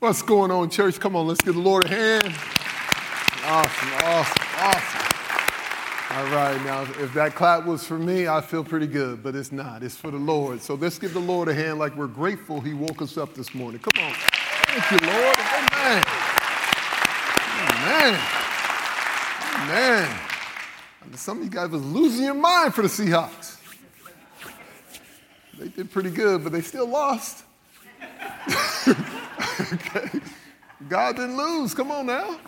What's going on, church? Come on, let's give the Lord a hand. Awesome, awesome, awesome. All right, now, if that clap was for me, I feel pretty good, but it's not. It's for the Lord. So let's give the Lord a hand like we're grateful He woke us up this morning. Come on. Thank you, Lord. Amen. Amen. Amen. Some of you guys was losing your mind for the Seahawks. They did pretty good, but they still lost. okay. God didn't lose. Come on now.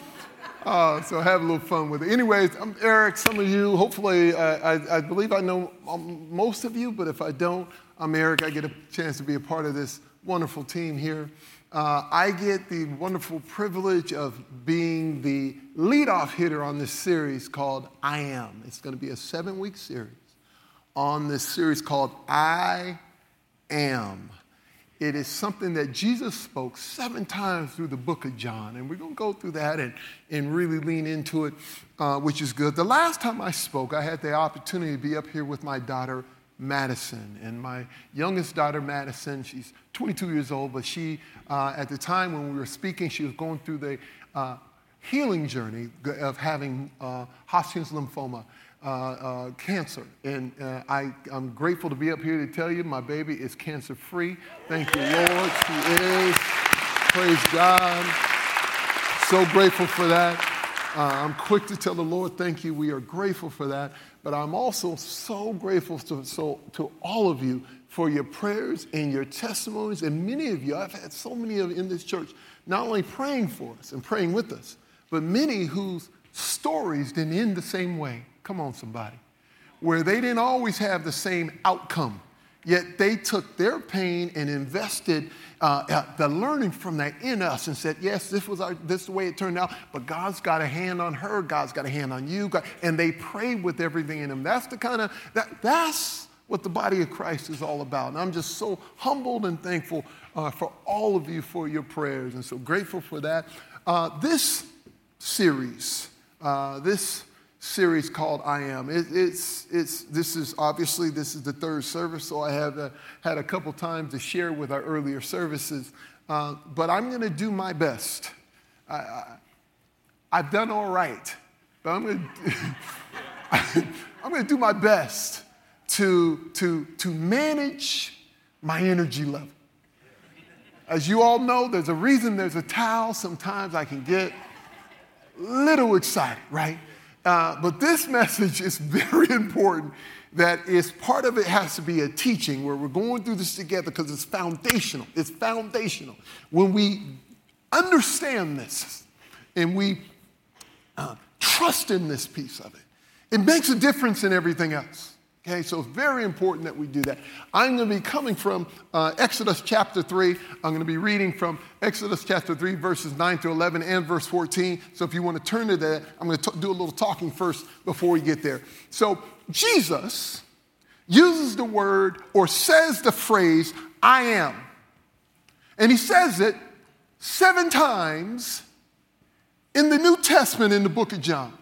uh, so have a little fun with it. Anyways, I'm Eric. Some of you, hopefully, uh, I, I, believe I know um, most of you, but if I don't, I'm Eric. I get a chance to be a part of this wonderful team here. Uh, I get the wonderful privilege of being the leadoff hitter on this series called I Am. It's going to be a seven week series on this series called I Am. It is something that Jesus spoke seven times through the book of John. And we're going to go through that and, and really lean into it, uh, which is good. The last time I spoke, I had the opportunity to be up here with my daughter, Madison. And my youngest daughter, Madison, she's 22 years old, but she, uh, at the time when we were speaking, she was going through the uh, healing journey of having uh, Hodgkin's lymphoma uh, uh, cancer. And uh, I, I'm grateful to be up here to tell you my baby is cancer free. Thank you, Lord. She is. Praise God. So grateful for that. Uh, I'm quick to tell the Lord, thank you. We are grateful for that. But I'm also so grateful to, so, to all of you for your prayers and your testimonies. And many of you, I've had so many of in this church, not only praying for us and praying with us, but many whose stories didn't end the same way. Come on, somebody. Where they didn't always have the same outcome, yet they took their pain and invested uh, uh, the learning from that in us and said, yes, this was our, this is the way it turned out, but God's got a hand on her, God's got a hand on you, God, and they prayed with everything in them. That's the kind of, that, that's what the body of Christ is all about. And I'm just so humbled and thankful uh, for all of you for your prayers and so grateful for that. Uh, this series, uh, this series called I Am. It, it's, it's, this is obviously, this is the third service, so I have uh, had a couple times to share with our earlier services, uh, but I'm going to do my best. I, have done all right, but I'm going to I'm going to do my best to, to, to manage my energy level. As you all know, there's a reason there's a towel. Sometimes I can get a little excited, right? Uh, but this message is very important that is part of it has to be a teaching where we're going through this together because it's foundational. It's foundational. When we understand this and we uh, trust in this piece of it, it makes a difference in everything else. Okay, so it's very important that we do that. I'm going to be coming from uh, Exodus chapter 3. I'm going to be reading from Exodus chapter 3, verses 9 to 11 and verse 14. So if you want to turn to that, I'm going to t- do a little talking first before we get there. So Jesus uses the word or says the phrase, I am. And he says it seven times in the New Testament in the book of John.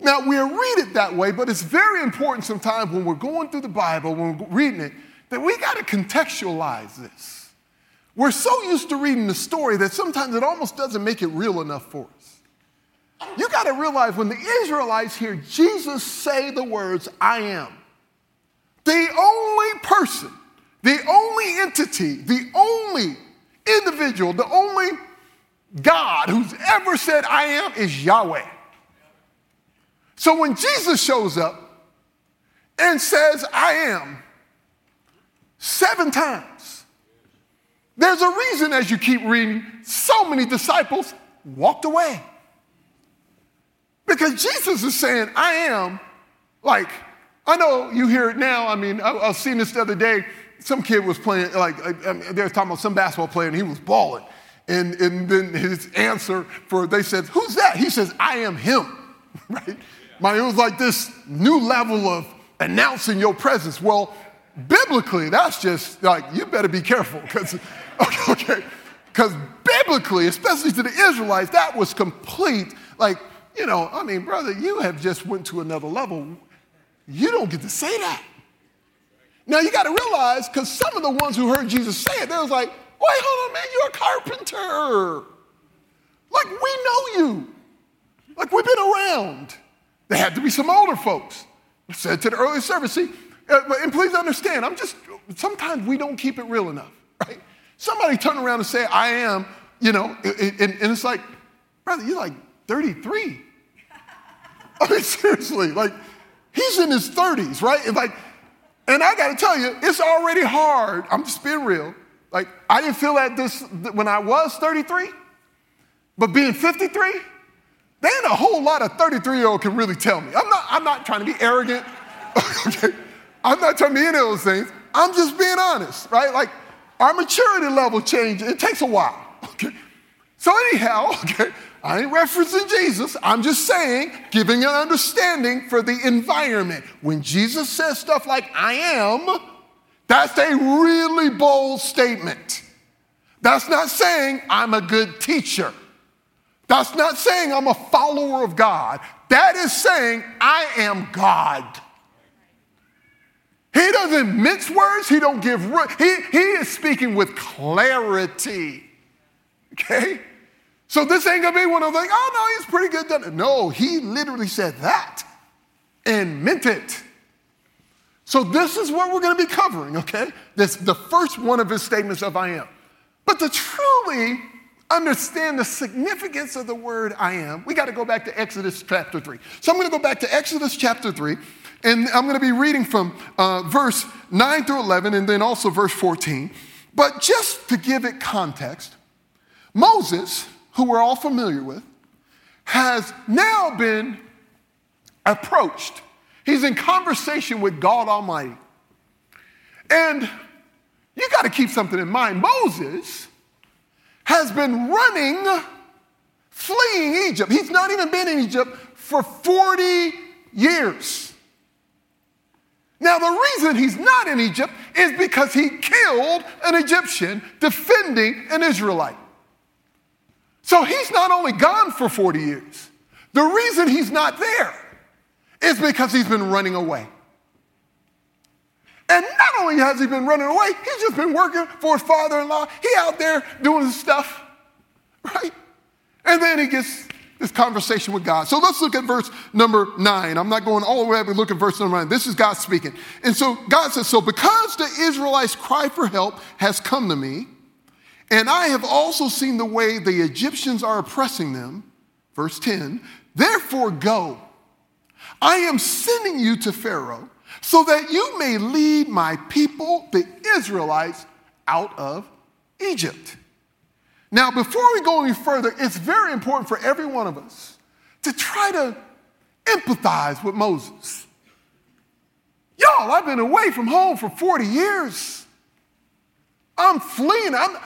Now, we'll read it that way, but it's very important sometimes when we're going through the Bible, when we're reading it, that we got to contextualize this. We're so used to reading the story that sometimes it almost doesn't make it real enough for us. You got to realize when the Israelites hear Jesus say the words, I am, the only person, the only entity, the only individual, the only God who's ever said, I am is Yahweh. So when Jesus shows up and says, I am, seven times, there's a reason as you keep reading, so many disciples walked away. Because Jesus is saying, I am, like, I know you hear it now. I mean, I, I was seeing this the other day. Some kid was playing, like, I mean, they were talking about some basketball player, and he was balling. And, and then his answer for, they said, Who's that? He says, I am him, right? Man, it was like this new level of announcing your presence. Well, biblically, that's just like, you better be careful because, okay, okay. Because biblically, especially to the Israelites, that was complete. Like, you know, I mean, brother, you have just went to another level. You don't get to say that. Now you got to realize, because some of the ones who heard Jesus say it, they was like, Wait, hold on, man, you're a carpenter. Like, we know you. Like, we've been around. There had to be some older folks. I said to the early service, see, uh, and please understand, I'm just, sometimes we don't keep it real enough, right? Somebody turn around and say, I am, you know, and, it's like, brother, you're like 33. I mean, seriously, like, he's in his 30s, right? And like, and I gotta tell you, it's already hard. I'm just being real. Like, I didn't feel that this when I was 33, but being 53, there ain't a whole lot of 33 year old can really tell me. I'm not, I'm not trying to be arrogant. okay? I'm not trying to be any of those things. I'm just being honest, right? Like, our maturity level changes. It takes a while. Okay. So anyhow, okay, I ain't referencing Jesus. I'm just saying, giving an understanding for the environment. When Jesus says stuff like, I am, that's a really bold statement. That's not saying I'm a good teacher. That's not saying I'm a follower of God. That is saying I am God. He doesn't mince words. He don't give. He, he is speaking with clarity. Okay? So this ain't gonna be one of those, like, oh no, he's pretty good. No, he literally said that and meant it. So this is what we're gonna be covering, okay? This the first one of his statements of I am. But the truly understand the significance of the word I am, we got to go back to Exodus chapter 3. So I'm going to go back to Exodus chapter 3, and I'm going to be reading from uh, verse 9 through 11, and then also verse 14. But just to give it context, Moses who we're all familiar with, has now been approached. He's in conversation with God Almighty. And you got to keep something in mind. Moses has been running, fleeing Egypt. He's not even been in Egypt for 40 years. Now, the reason he's not in Egypt is because he killed an Egyptian defending an Israelite. So he's not only gone for 40 years, the reason he's not there is because he's been running away. And not only has he been running away, he's just been working for his father-in-law. He out there doing his stuff, right? And then he gets this conversation with God. So let's look at verse number nine. I'm not going all the way up and look at verse number nine. This is God speaking. And so God says, So because the Israelites' cry for help has come to me, and I have also seen the way the Egyptians are oppressing them. Verse 10 Therefore, go. I am sending you to Pharaoh so that you may lead my people, the Israelites, out of Egypt. Now, before we go any further, it's very important for every one of us to try to empathize with Moses. Y'all, I've been away from home for 40 years. I'm fleeing. I'm,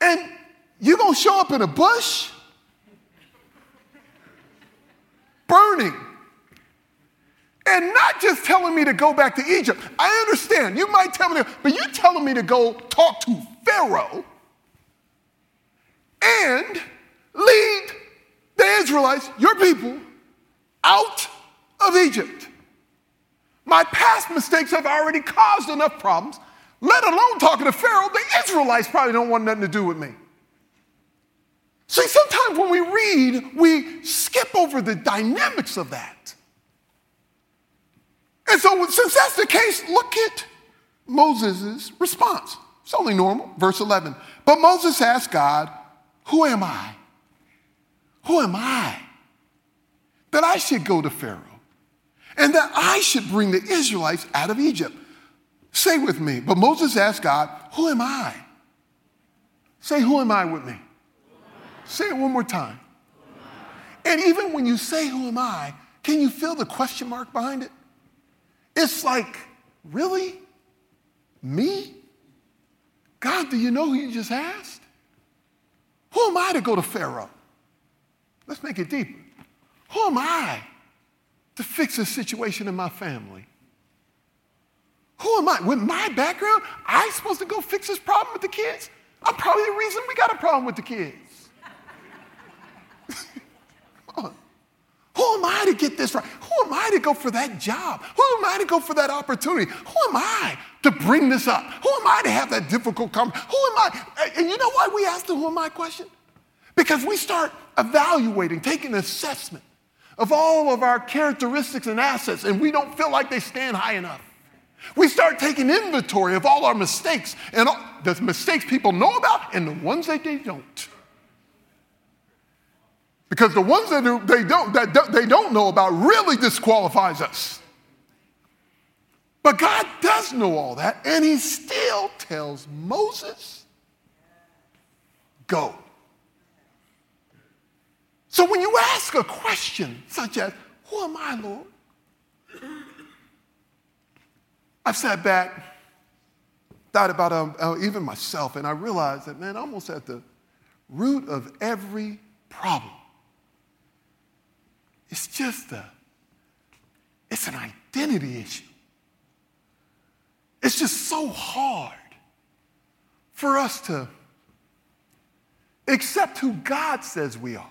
and you're going to show up in a bush burning. And not just telling me to go back to Egypt. I understand. You might tell me, but you're telling me to go talk to Pharaoh and lead the Israelites, your people, out of Egypt. My past mistakes have already caused enough problems let alone talking to Pharaoh, the Israelites probably don't want nothing to do with me. See, sometimes when we read, we skip over the dynamics of that. And so, since that's the case, look at Moses' response. It's only normal. Verse 11. But Moses asked God, Who am I? Who am I that I should go to Pharaoh and that I should bring the Israelites out of Egypt? Say with me. But Moses asked God, Who am I? Say, Who am I with me? Say it one more time. And even when you say, Who am I? Can you feel the question mark behind it? It's like, Really? Me? God, do you know who you just asked? Who am I to go to Pharaoh? Let's make it deeper. Who am I to fix a situation in my family? Who am I? With my background, I supposed to go fix this problem with the kids? I'm probably the reason we got a problem with the kids. Who am I to get this right? Who am I to go for that job? Who am I to go for that opportunity? Who am I to bring this up? Who am I to have that difficult conversation? Who am I? And you know why we ask the who am I question? Because we start evaluating, taking an assessment of all of our characteristics and assets, and we don't feel like they stand high enough. We start taking inventory of all our mistakes and all, the mistakes people know about and the ones that they don't. Because the ones that they don't, that they don't know about really disqualifies us. But God does know all that, and He still tells Moses, Go. So when you ask a question such as, Who am I, Lord? I've sat back, thought about um, uh, even myself, and I realized that, man, I almost at the root of every problem, it's just a, it's an identity issue. It's just so hard for us to accept who God says we are.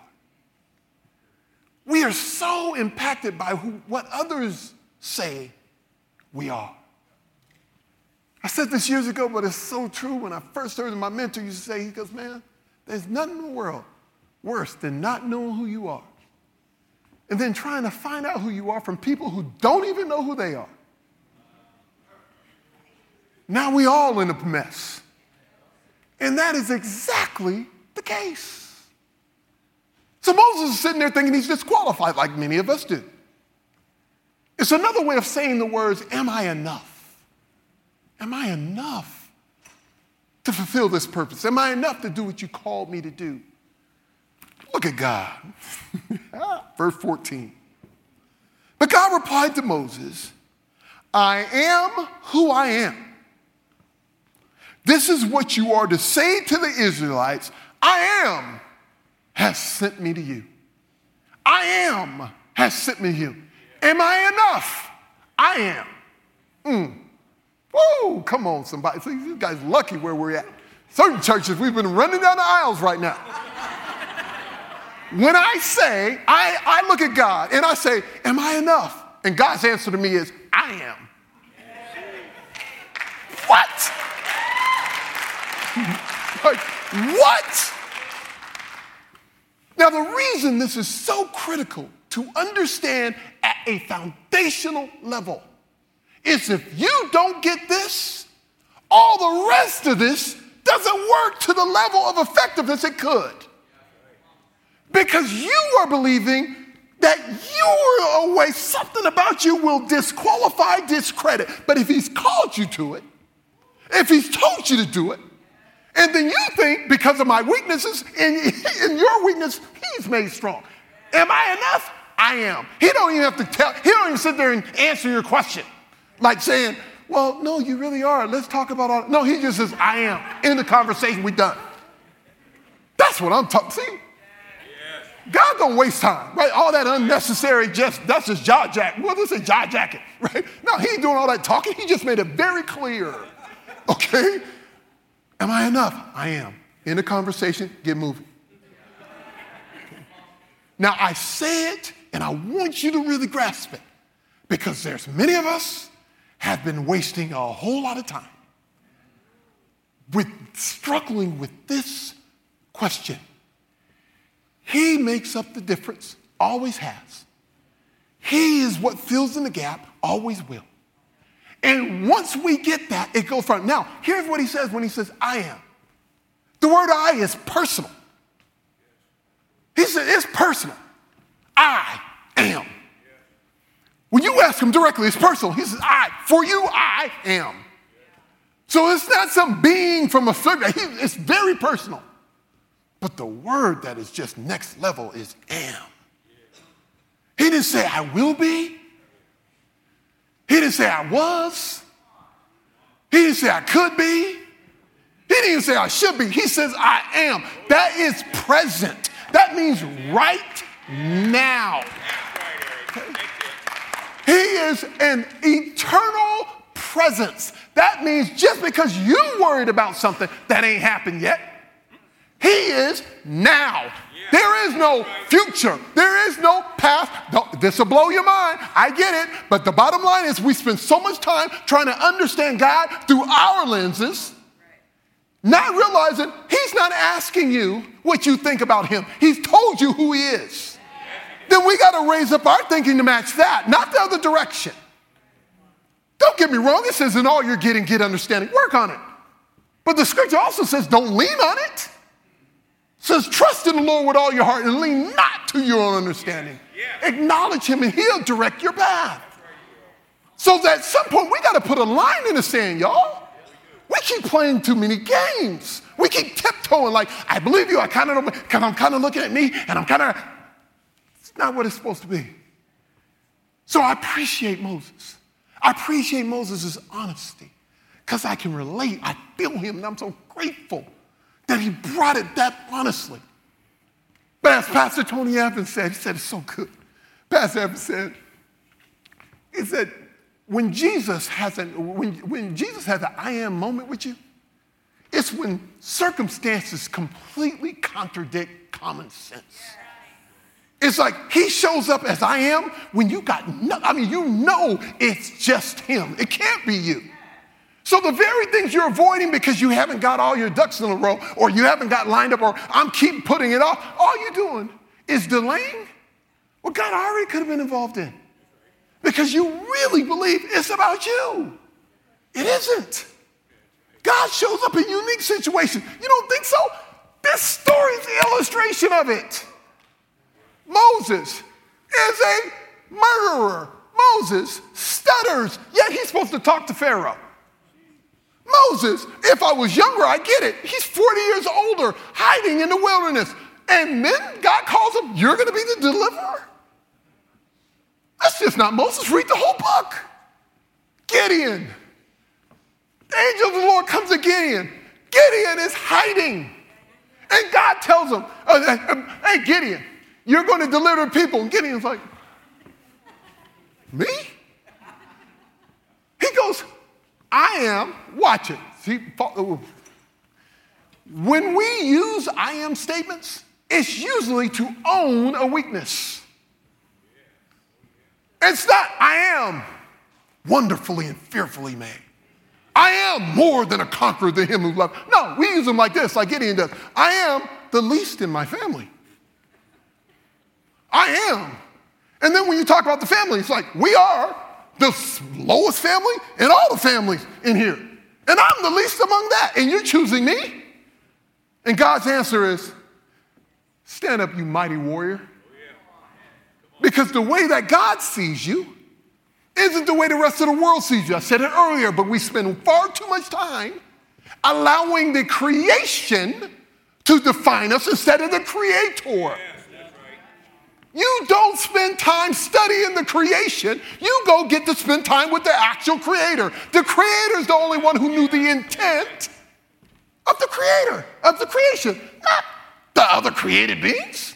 We are so impacted by who, what others say we are. I said this years ago, but it's so true. When I first heard my mentor used to say, he goes, man, there's nothing in the world worse than not knowing who you are. And then trying to find out who you are from people who don't even know who they are. Now we all in a mess. And that is exactly the case. So Moses is sitting there thinking he's disqualified, like many of us do. It's another way of saying the words, Am I enough? Am I enough to fulfill this purpose? Am I enough to do what you called me to do? Look at God. Verse 14. But God replied to Moses, I am who I am. This is what you are to say to the Israelites I am has sent me to you. I am has sent me to you. Am I enough? I am. Mm. Whoa, come on, somebody. See, you guys lucky where we're at. Certain churches, we've been running down the aisles right now. When I say, I, I look at God and I say, Am I enough? And God's answer to me is, I am. What? like, what? Now, the reason this is so critical to understand at a foundational level is if you don't get this, all the rest of this doesn't work to the level of effectiveness it could. Because you are believing that your way, something about you will disqualify, discredit. But if he's called you to it, if he's told you to do it, and then you think, because of my weaknesses, in, in your weakness, he's made strong. Am I enough? I am. He don't even have to tell, he don't even sit there and answer your question. Like saying, well, no, you really are. Let's talk about all. No, he just says, I am. In the conversation, we done. That's what I'm talking. See? God don't waste time, right? All that unnecessary, just that's just jaw jack. Well, this is jaw jacking, right? No, he ain't doing all that talking. He just made it very clear. Okay? Am I enough? I am. In the conversation, get moving. Now, I say it, and I want you to really grasp it because there's many of us have been wasting a whole lot of time with struggling with this question. He makes up the difference, always has. He is what fills in the gap, always will. And once we get that, it goes from. Now, here's what he says when he says, I am. The word I is personal. He said, it's personal. I am. When you ask him directly, it's personal. He says, I, for you, I am. So it's not some being from a certain, it's very personal. But the word that is just next level is am. He didn't say, I will be. He didn't say I was. He didn't say I could be. He didn't even say I should be. He says I am. That is present. That means right now. He is an eternal presence. That means just because you worried about something that ain't happened yet, He is now. There is no future. There is no past. This will blow your mind. I get it. But the bottom line is we spend so much time trying to understand God through our lenses, not realizing He's not asking you what you think about Him. He's told you who He is. Then we got to raise up our thinking to match that, not the other direction. Don't get me wrong. It says, in all you're getting, get understanding. Work on it. But the scripture also says, don't lean on it. Says, trust in the Lord with all your heart and lean not to your own understanding. Yeah. Acknowledge him and he'll direct your path. So that at some point we got to put a line in the sand, y'all. We keep playing too many games. We keep tiptoeing like, I believe you, I kind of don't, because I'm kind of looking at me and I'm kind of, it's not what it's supposed to be. So I appreciate Moses. I appreciate Moses' honesty because I can relate. I feel him, and I'm so grateful that he brought it that honestly. But as Pastor Tony Evans said, he said, it's so good. Pastor Evans said, he said, when Jesus has an, when, when Jesus has an I am moment with you, it's when circumstances completely contradict common sense. It's like he shows up as I am when you got no, I mean, you know it's just him. It can't be you. So the very things you're avoiding because you haven't got all your ducks in a row or you haven't got lined up or I'm keep putting it off, all you're doing is delaying what God already could have been involved in. Because you really believe it's about you. It isn't. God shows up in unique situations. You don't think so? This story is the illustration of it. Moses is a murderer. Moses stutters, yet he's supposed to talk to Pharaoh. Moses, if I was younger, I get it. He's 40 years older, hiding in the wilderness. And then God calls him, You're going to be the deliverer? That's just not Moses. Read the whole book. Gideon. The angel of the Lord comes to Gideon. Gideon is hiding. And God tells him, uh, uh, uh Hey, Gideon, you're going to deliver people. And Gideon's like, Me? He goes, I am, watch it. See, when we use I am statements, it's usually to own a weakness. It's not, I am wonderfully and fearfully made. I am more than a conqueror than him who loved. No, we use them like this, like Gideon does. I am the least in my family. I am. And then when you talk about the family, it's like, we are the lowest family in all the families in here. And I'm the least among that. And you're choosing me? And God's answer is, stand up, you mighty warrior. Because the way that God sees you isn't the way the rest of the world sees you. I said it earlier, but we spend far too much time allowing the creation to define us instead of the creator. You don't spend time studying the creation. You go get to spend time with the actual creator. The creator is the only one who knew the intent of the creator, of the creation, not the other created beings.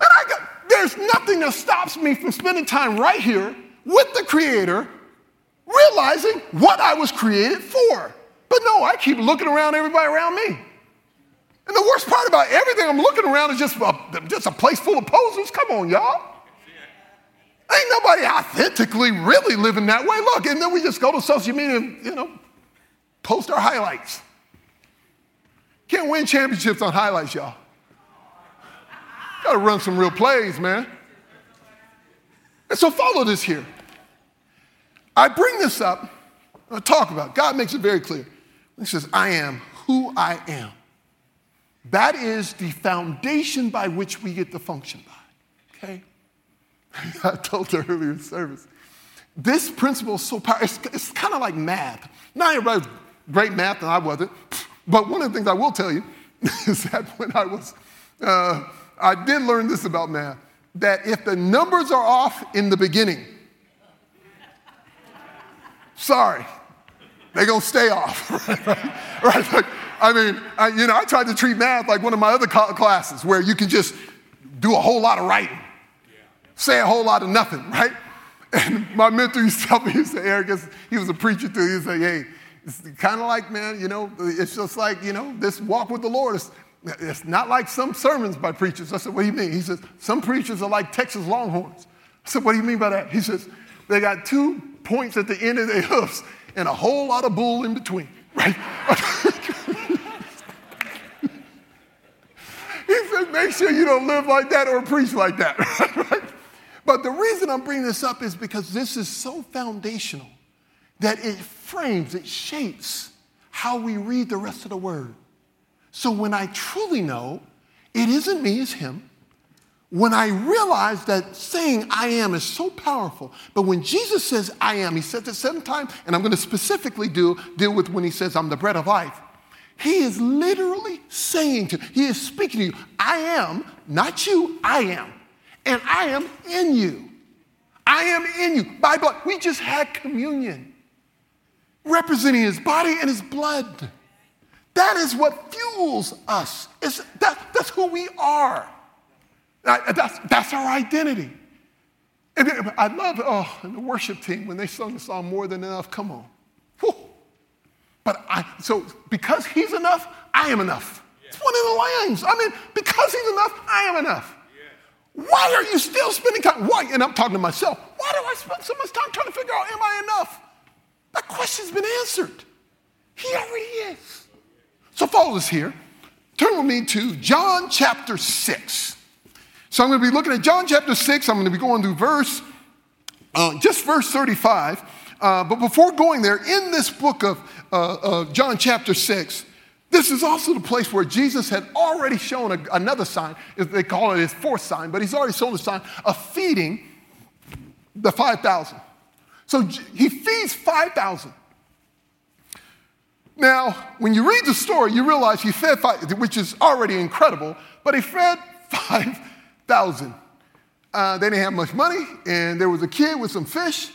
And I got, there's nothing that stops me from spending time right here with the creator, realizing what I was created for. But no, I keep looking around everybody around me. And the worst part about everything I'm looking around is just a, just a place full of posers. Come on, y'all. Ain't nobody authentically really living that way. Look, and then we just go to social media and, you know, post our highlights. Can't win championships on highlights, y'all. Got to run some real plays, man. And so follow this here. I bring this up, I talk about it. God makes it very clear. He says, I am who I am. That is the foundation by which we get to function by. Okay? I told her earlier in service. This principle is so powerful. It's, it's kind of like math. Not everybody's great math, and I wasn't. But one of the things I will tell you is that when I was, uh, I did learn this about math that if the numbers are off in the beginning, sorry, they're going to stay off. right? right? I mean, I, you know, I tried to treat math like one of my other classes where you can just do a whole lot of writing, say a whole lot of nothing, right? And my mentor used to tell me, he said, Eric, he was a preacher too. He said, hey, it's kind of like, man, you know, it's just like, you know, this walk with the Lord. It's, it's not like some sermons by preachers. I said, what do you mean? He says, some preachers are like Texas Longhorns. I said, what do you mean by that? He says, they got two points at the end of their hoofs and a whole lot of bull in between, right? He said, make sure you don't live like that or preach like that? But the reason I'm bringing this up is because this is so foundational that it frames, it shapes how we read the rest of the word. So when I truly know it isn't me, it's him, when I realize that saying I am is so powerful, but when Jesus says I am, he says it seven times, and I'm going to specifically do, deal with when he says I'm the bread of life. He is literally saying to, you, he is speaking to you, I am, not you, I am. And I am in you. I am in you by blood. We just had communion, representing his body and his blood. That is what fuels us. It's, that, that's who we are. That's, that's our identity. And I love oh, the worship team when they sung the song More Than Enough. Come on. Whew. But I, so because he's enough, I am enough. It's one of the lines. I mean, because he's enough, I am enough. Why are you still spending time? Why? And I'm talking to myself. Why do I spend so much time trying to figure out, am I enough? That question's been answered. He already is. So follow us here. Turn with me to John chapter 6. So I'm going to be looking at John chapter 6. I'm going to be going to verse, uh, just verse 35. Uh, but before going there, in this book of uh, uh John chapter 6, this is also the place where Jesus had already shown a, another sign. They call it his fourth sign, but he's already shown the sign of feeding the 5,000. So he feeds 5,000. Now, when you read the story, you realize he fed five, which is already incredible, but he fed 5,000. Uh, they didn't have much money, and there was a kid with some fish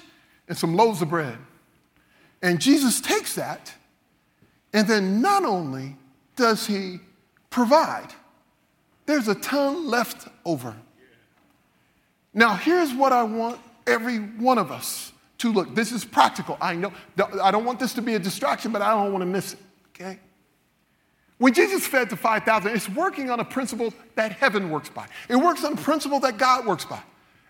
and some loaves of bread. And Jesus takes that and then not only does he provide, there's a ton left over. Now, here's what I want every one of us to look. This is practical. I know. I don't want this to be a distraction, but I don't want to miss it. Okay? When Jesus fed the 5,000, it's working on a principle that heaven works by. It works on a principle that God works by.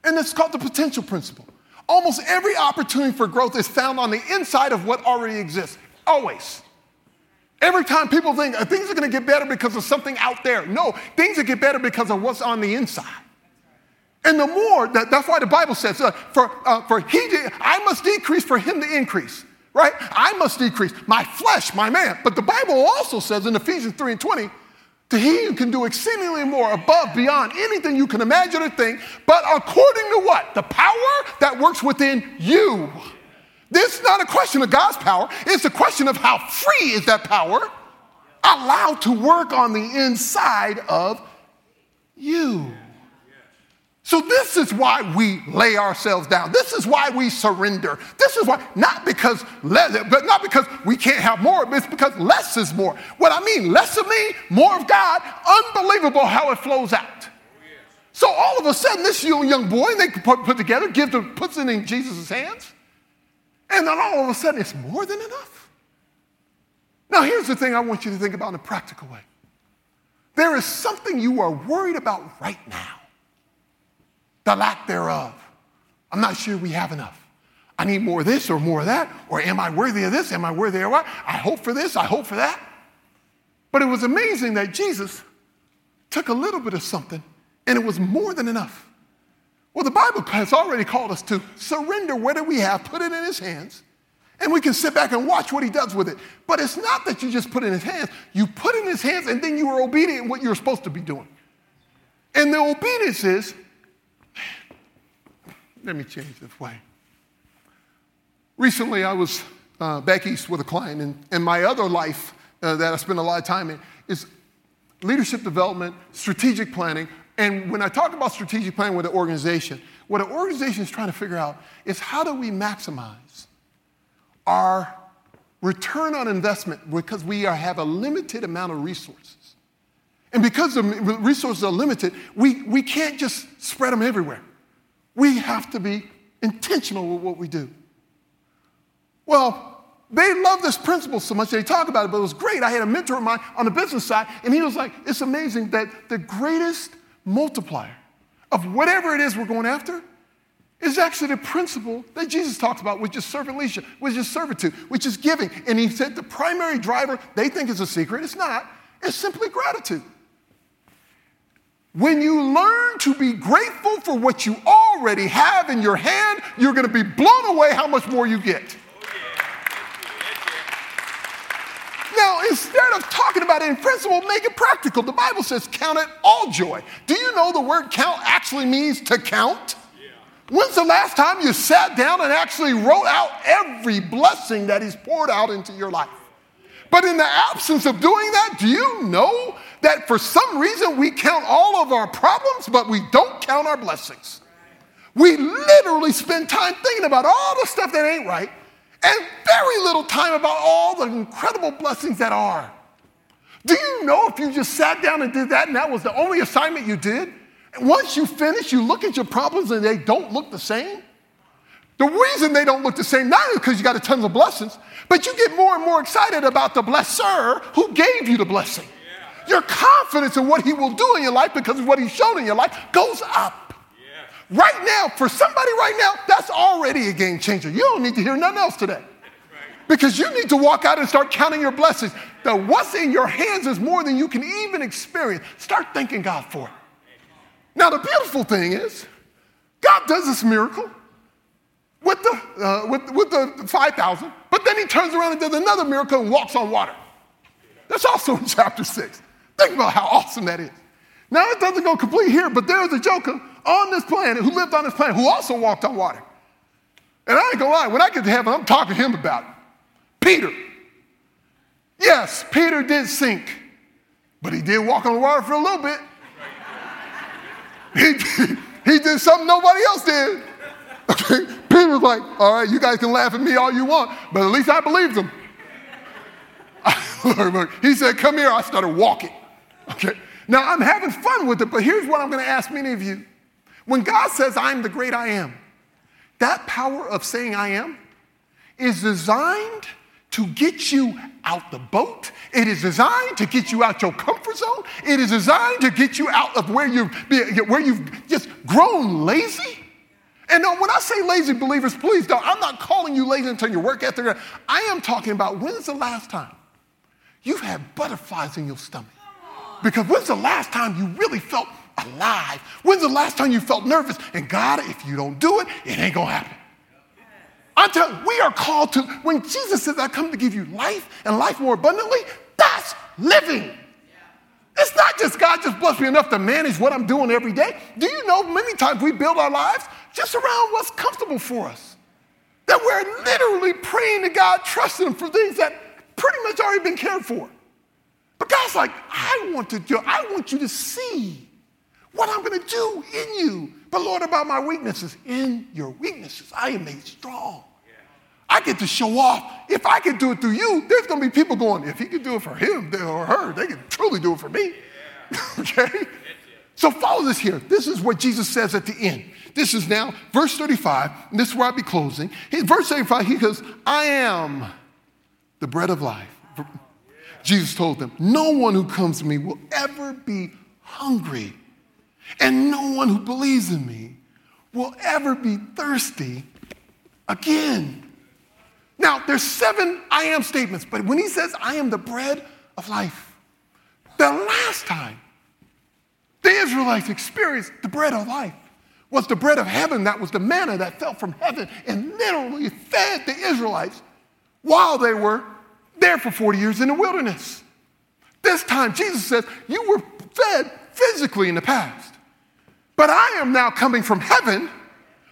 And it's called the potential principle. Almost every opportunity for growth is found on the inside of what already exists. Always. Every time people think uh, things are going to get better because of something out there. No, things get better because of what's on the inside. And the more, that, that's why the Bible says, uh, for, uh, for he, I must decrease for him to increase, right? I must decrease, my flesh, my man. But the Bible also says in Ephesians 3 and 20, to he who can do exceedingly more above, beyond anything you can imagine or think, but according to what? The power that works within you. This is not a question of God's power, it's a question of how free is that power allowed to work on the inside of you. So, this is why we lay ourselves down. This is why we surrender. This is why, not because, less, but not because we can't have more, but it's because less is more. What I mean, less of me, more of God, unbelievable how it flows out. So, all of a sudden, this young, boy, they put, put together, gives the, puts it in Jesus' hands. And then all of a sudden, it's more than enough. Now, here's the thing I want you to think about in a practical way there is something you are worried about right now, the lack thereof. I'm not sure we have enough. I need more of this or more of that, or am I worthy of this? Am I worthy of what? I hope for this, I hope for that. But it was amazing that Jesus took a little bit of something and it was more than enough. Well, the Bible has already called us to surrender whatever we have, put it in His hands, and we can sit back and watch what He does with it. But it's not that you just put it in His hands, you put it in His hands and then you are obedient in what you're supposed to be doing. And the obedience is, let me change this way. Recently, I was uh, back east with a client, and, and my other life uh, that I spend a lot of time in is leadership development, strategic planning, and when I talk about strategic planning with an organization, what an organization is trying to figure out is how do we maximize our return on investment because we are, have a limited amount of resources. And because the resources are limited, we, we can't just spread them everywhere. We have to be intentional with what we do. Well, they love this principle so much they talk about it, but it was great. I had a mentor of mine on the business side, and he was like, It's amazing that the greatest multiplier of whatever it is we're going after is actually the principle that Jesus talks about, which is servant leadership, which is servitude, which is giving. And he said the primary driver, they think is a secret, it's not, it's simply gratitude. When you learn to be grateful for what you already have in your hand, you're going to be blown away how much more you get. Now, instead of talking about it in principle, make it practical. The Bible says, count it all joy. Do you know the word count actually means to count? When's the last time you sat down and actually wrote out every blessing that He's poured out into your life? But in the absence of doing that, do you know that for some reason we count all of our problems, but we don't count our blessings? We literally spend time thinking about all the stuff that ain't right and very little time about all the incredible blessings that are. Do you know if you just sat down and did that and that was the only assignment you did? Once you finish, you look at your problems and they don't look the same. The reason they don't look the same, not because you got a tons of blessings, but you get more and more excited about the blesser who gave you the blessing. Yeah. Your confidence in what he will do in your life because of what he's shown in your life goes up. Right now, for somebody right now, that's already a game changer. You don't need to hear nothing else today. Because you need to walk out and start counting your blessings. The what's in your hands is more than you can even experience. Start thanking God for it. Now, the beautiful thing is, God does this miracle with the, uh, with, with the 5,000, but then he turns around and does another miracle and walks on water. That's also in chapter 6. Think about how awesome that is. Now, it doesn't go complete here, but there's a joker on this planet who lived on this planet who also walked on water. And I ain't gonna lie, when I get to heaven, I'm talking to him about it. Peter. Yes, Peter did sink, but he did walk on the water for a little bit. He, he did something nobody else did. Okay? Peter was like, all right, you guys can laugh at me all you want, but at least I believed him. He said, come here. I started walking. Okay? Now I'm having fun with it, but here's what I'm going to ask many of you. When God says, I'm the great I am, that power of saying I am is designed to get you out the boat. It is designed to get you out your comfort zone. It is designed to get you out of where you've, where you've just grown lazy. And when I say lazy believers, please don't, I'm not calling you lazy until your work ethic. I am talking about when's the last time you've had butterflies in your stomach? Because when's the last time you really felt alive? When's the last time you felt nervous? And God, if you don't do it, it ain't gonna happen. I'm telling we are called to, when Jesus says, I come to give you life and life more abundantly, that's living. It's not just God just blessed me enough to manage what I'm doing every day. Do you know many times we build our lives just around what's comfortable for us? That we're literally praying to God, trusting Him for things that pretty much already been cared for. But God's like, I want to do, I want you to see what I'm going to do in you. But Lord, about my weaknesses, in your weaknesses, I am made strong. I get to show off. If I can do it through you, there's going to be people going, if he can do it for him or her, they can truly do it for me. okay? So follow this here. This is what Jesus says at the end. This is now verse 35, and this is where I'll be closing. verse 35, he goes, I am the bread of life. Jesus told them, No one who comes to me will ever be hungry, and no one who believes in me will ever be thirsty again. Now, there's seven I am statements, but when he says, I am the bread of life, the last time the Israelites experienced the bread of life was the bread of heaven. That was the manna that fell from heaven and literally fed the Israelites while they were there for 40 years in the wilderness. This time, Jesus says, You were fed physically in the past, but I am now coming from heaven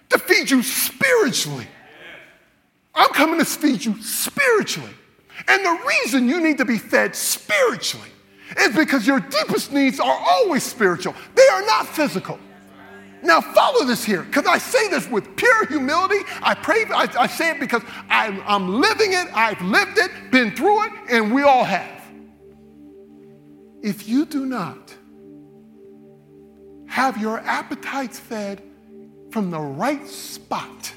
to feed you spiritually. I'm coming to feed you spiritually. And the reason you need to be fed spiritually is because your deepest needs are always spiritual, they are not physical. Now, follow this here, because I say this with pure humility. I pray, I, I say it because I'm, I'm living it, I've lived it, been through it, and we all have. If you do not have your appetites fed from the right spot,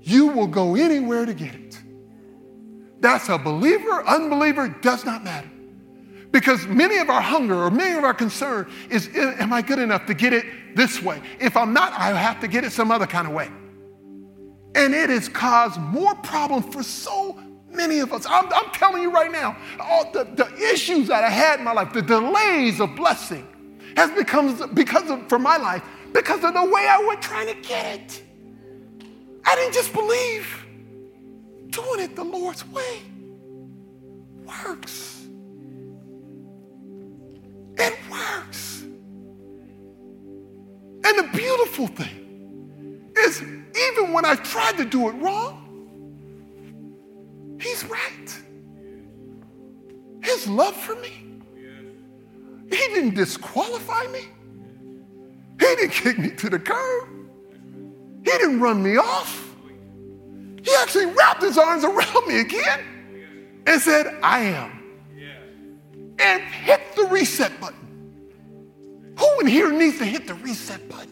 you will go anywhere to get it. That's a believer, unbeliever, does not matter. Because many of our hunger or many of our concern is am I good enough to get it this way? If I'm not, I have to get it some other kind of way. And it has caused more problems for so many of us. I'm, I'm telling you right now, all the, the issues that I had in my life, the delays of blessing, has become because of for my life because of the way I was trying to get it. I didn't just believe. Doing it the Lord's way works. It works. And the beautiful thing is, even when I tried to do it wrong, He's right. His love for me, He didn't disqualify me, He didn't kick me to the curb, He didn't run me off. He actually wrapped His arms around me again and said, I am. And hit the reset button. Who in here needs to hit the reset button?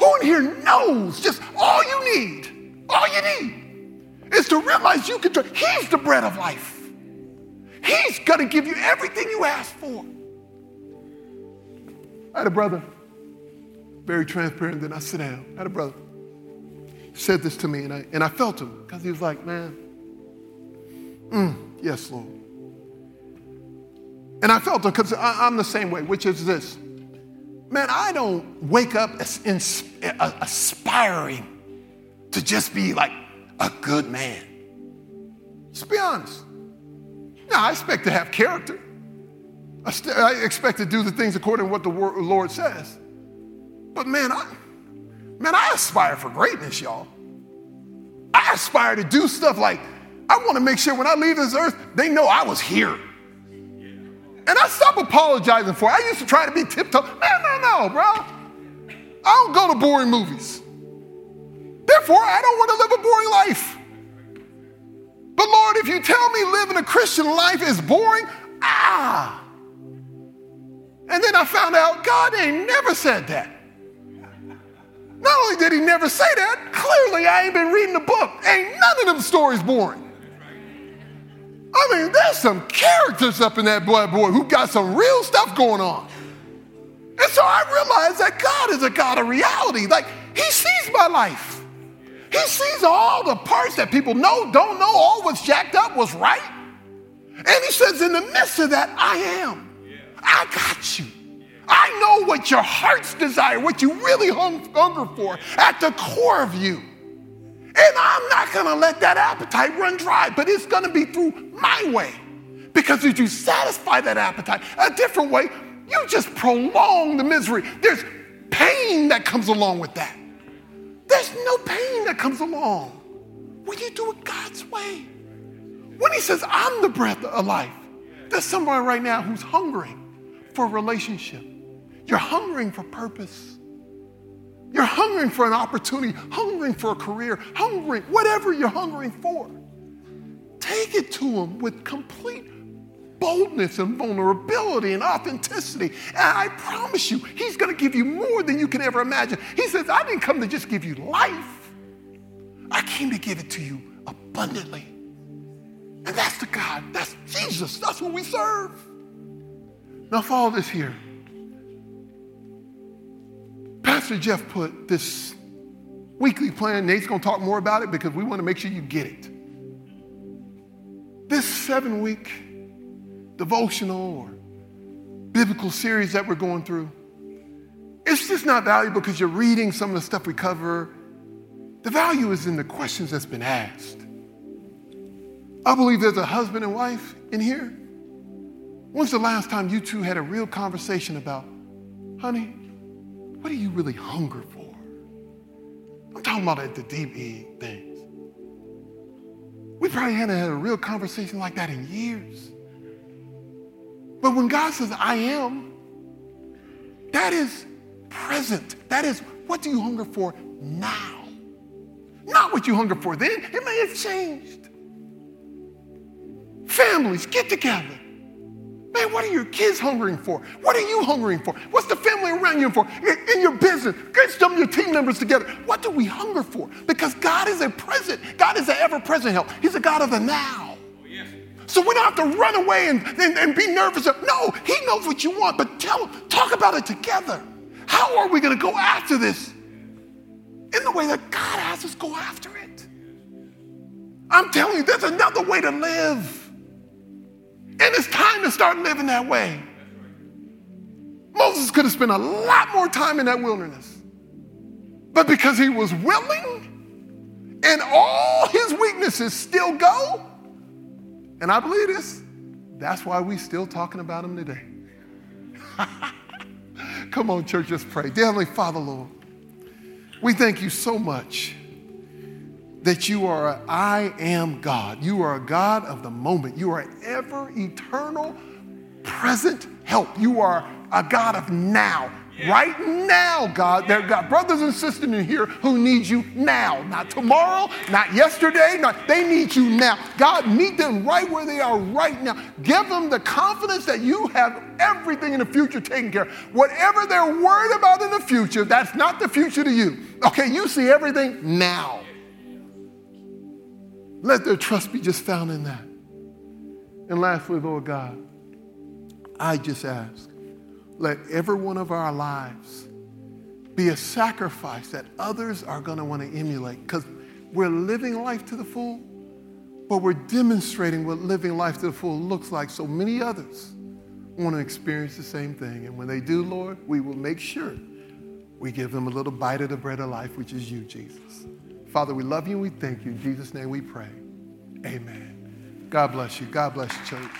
Who in here knows just all you need, all you need is to realize you can, He's the bread of life. He's going to give you everything you ask for. I had a brother, very transparent, then I sit down. I had a brother, said this to me, and I, and I felt him because he was like, man, mm, yes, Lord. And I felt him because I'm the same way, which is this man, I don't wake up aspiring to just be like a good man. Let's be honest. Now, I expect to have character. I, st- I expect to do the things according to what the Lord says. But man, I, man, I aspire for greatness, y'all. I aspire to do stuff like I want to make sure when I leave this earth, they know I was here. And I stop apologizing for it. I used to try to be tiptoe. Man, no, no, bro. I don't go to boring movies. Therefore, I don't want to live a boring life. If you tell me living a Christian life is boring, ah. And then I found out God ain't never said that. Not only did he never say that, clearly I ain't been reading the book. Ain't none of them stories boring. I mean, there's some characters up in that boy, boy who got some real stuff going on. And so I realized that God is a God of reality. Like, He sees my life. He sees all the parts that people know, don't know, all what's jacked up, was right. And He says, in the midst of that, I am. I got you. I know what your heart's desire, what you really hunger for at the core of you. And I'm not going to let that appetite run dry, but it's going to be through my way. Because if you satisfy that appetite a different way, you just prolong the misery. There's pain that comes along with that. There's no pain that comes along when you do it God's way. When He says, I'm the bread of life, there's someone right now who's hungering for a relationship. You're hungering for purpose. You're hungering for an opportunity, hungering for a career, hungering, whatever you're hungering for. Take it to Him with complete boldness and vulnerability and authenticity. And I promise you, He's going to give you more than you can ever imagine. He says, I didn't come to just give you life, I came to give it to you abundantly. And that's the God, that's Jesus, that's who we serve. Now, follow this here. Pastor Jeff put this weekly plan. Nate's going to talk more about it because we want to make sure you get it. This seven week devotional or biblical series that we're going through, it's just not valuable because you're reading some of the stuff we cover. The value is in the questions that's been asked. I believe there's a husband and wife in here. When's the last time you two had a real conversation about, honey, what do you really hunger for? I'm talking about the deep things. We probably hadn't had a real conversation like that in years. But when God says, I am, that is present. That is, what do you hunger for now? Not what you hunger for then. It may have changed. Families, get together. Man, what are your kids hungering for? What are you hungering for? What's the family around you for? In, your business, get some of your team members together. What do we hunger for? Because God is a present. God is an ever-present help. He's a God of the now. So we don't have to run away and, and, and be nervous. No, he knows what you want, but tell talk about it together. How are we going to go after this? In the way that God has us go after it. I'm telling you, there's another way to live. And it's time to start living that way. Moses could have spent a lot more time in that wilderness. But because he was willing and all his weaknesses still go, and I believe this, that's why we're still talking about him today. Come on, church, let's pray. Dear Heavenly Father, Lord, we thank you so much that you are a I am God. You are a God of the moment. You are ever eternal, present help. You are a God of now. Yeah. Right now, God, there got brothers and sisters in here who need you now, not tomorrow, not yesterday, not they need you now. God, meet them right where they are right now. Give them the confidence that you have everything in the future taken care of. Whatever they're worried about in the future, that's not the future to you. Okay, you see everything now. Let their trust be just found in that. And lastly, Lord God, I just ask, let every one of our lives be a sacrifice that others are going to want to emulate because we're living life to the full, but we're demonstrating what living life to the full looks like so many others want to experience the same thing. And when they do, Lord, we will make sure we give them a little bite of the bread of life, which is you, Jesus. Father, we love you and we thank you. In Jesus' name we pray. Amen. God bless you. God bless you, church.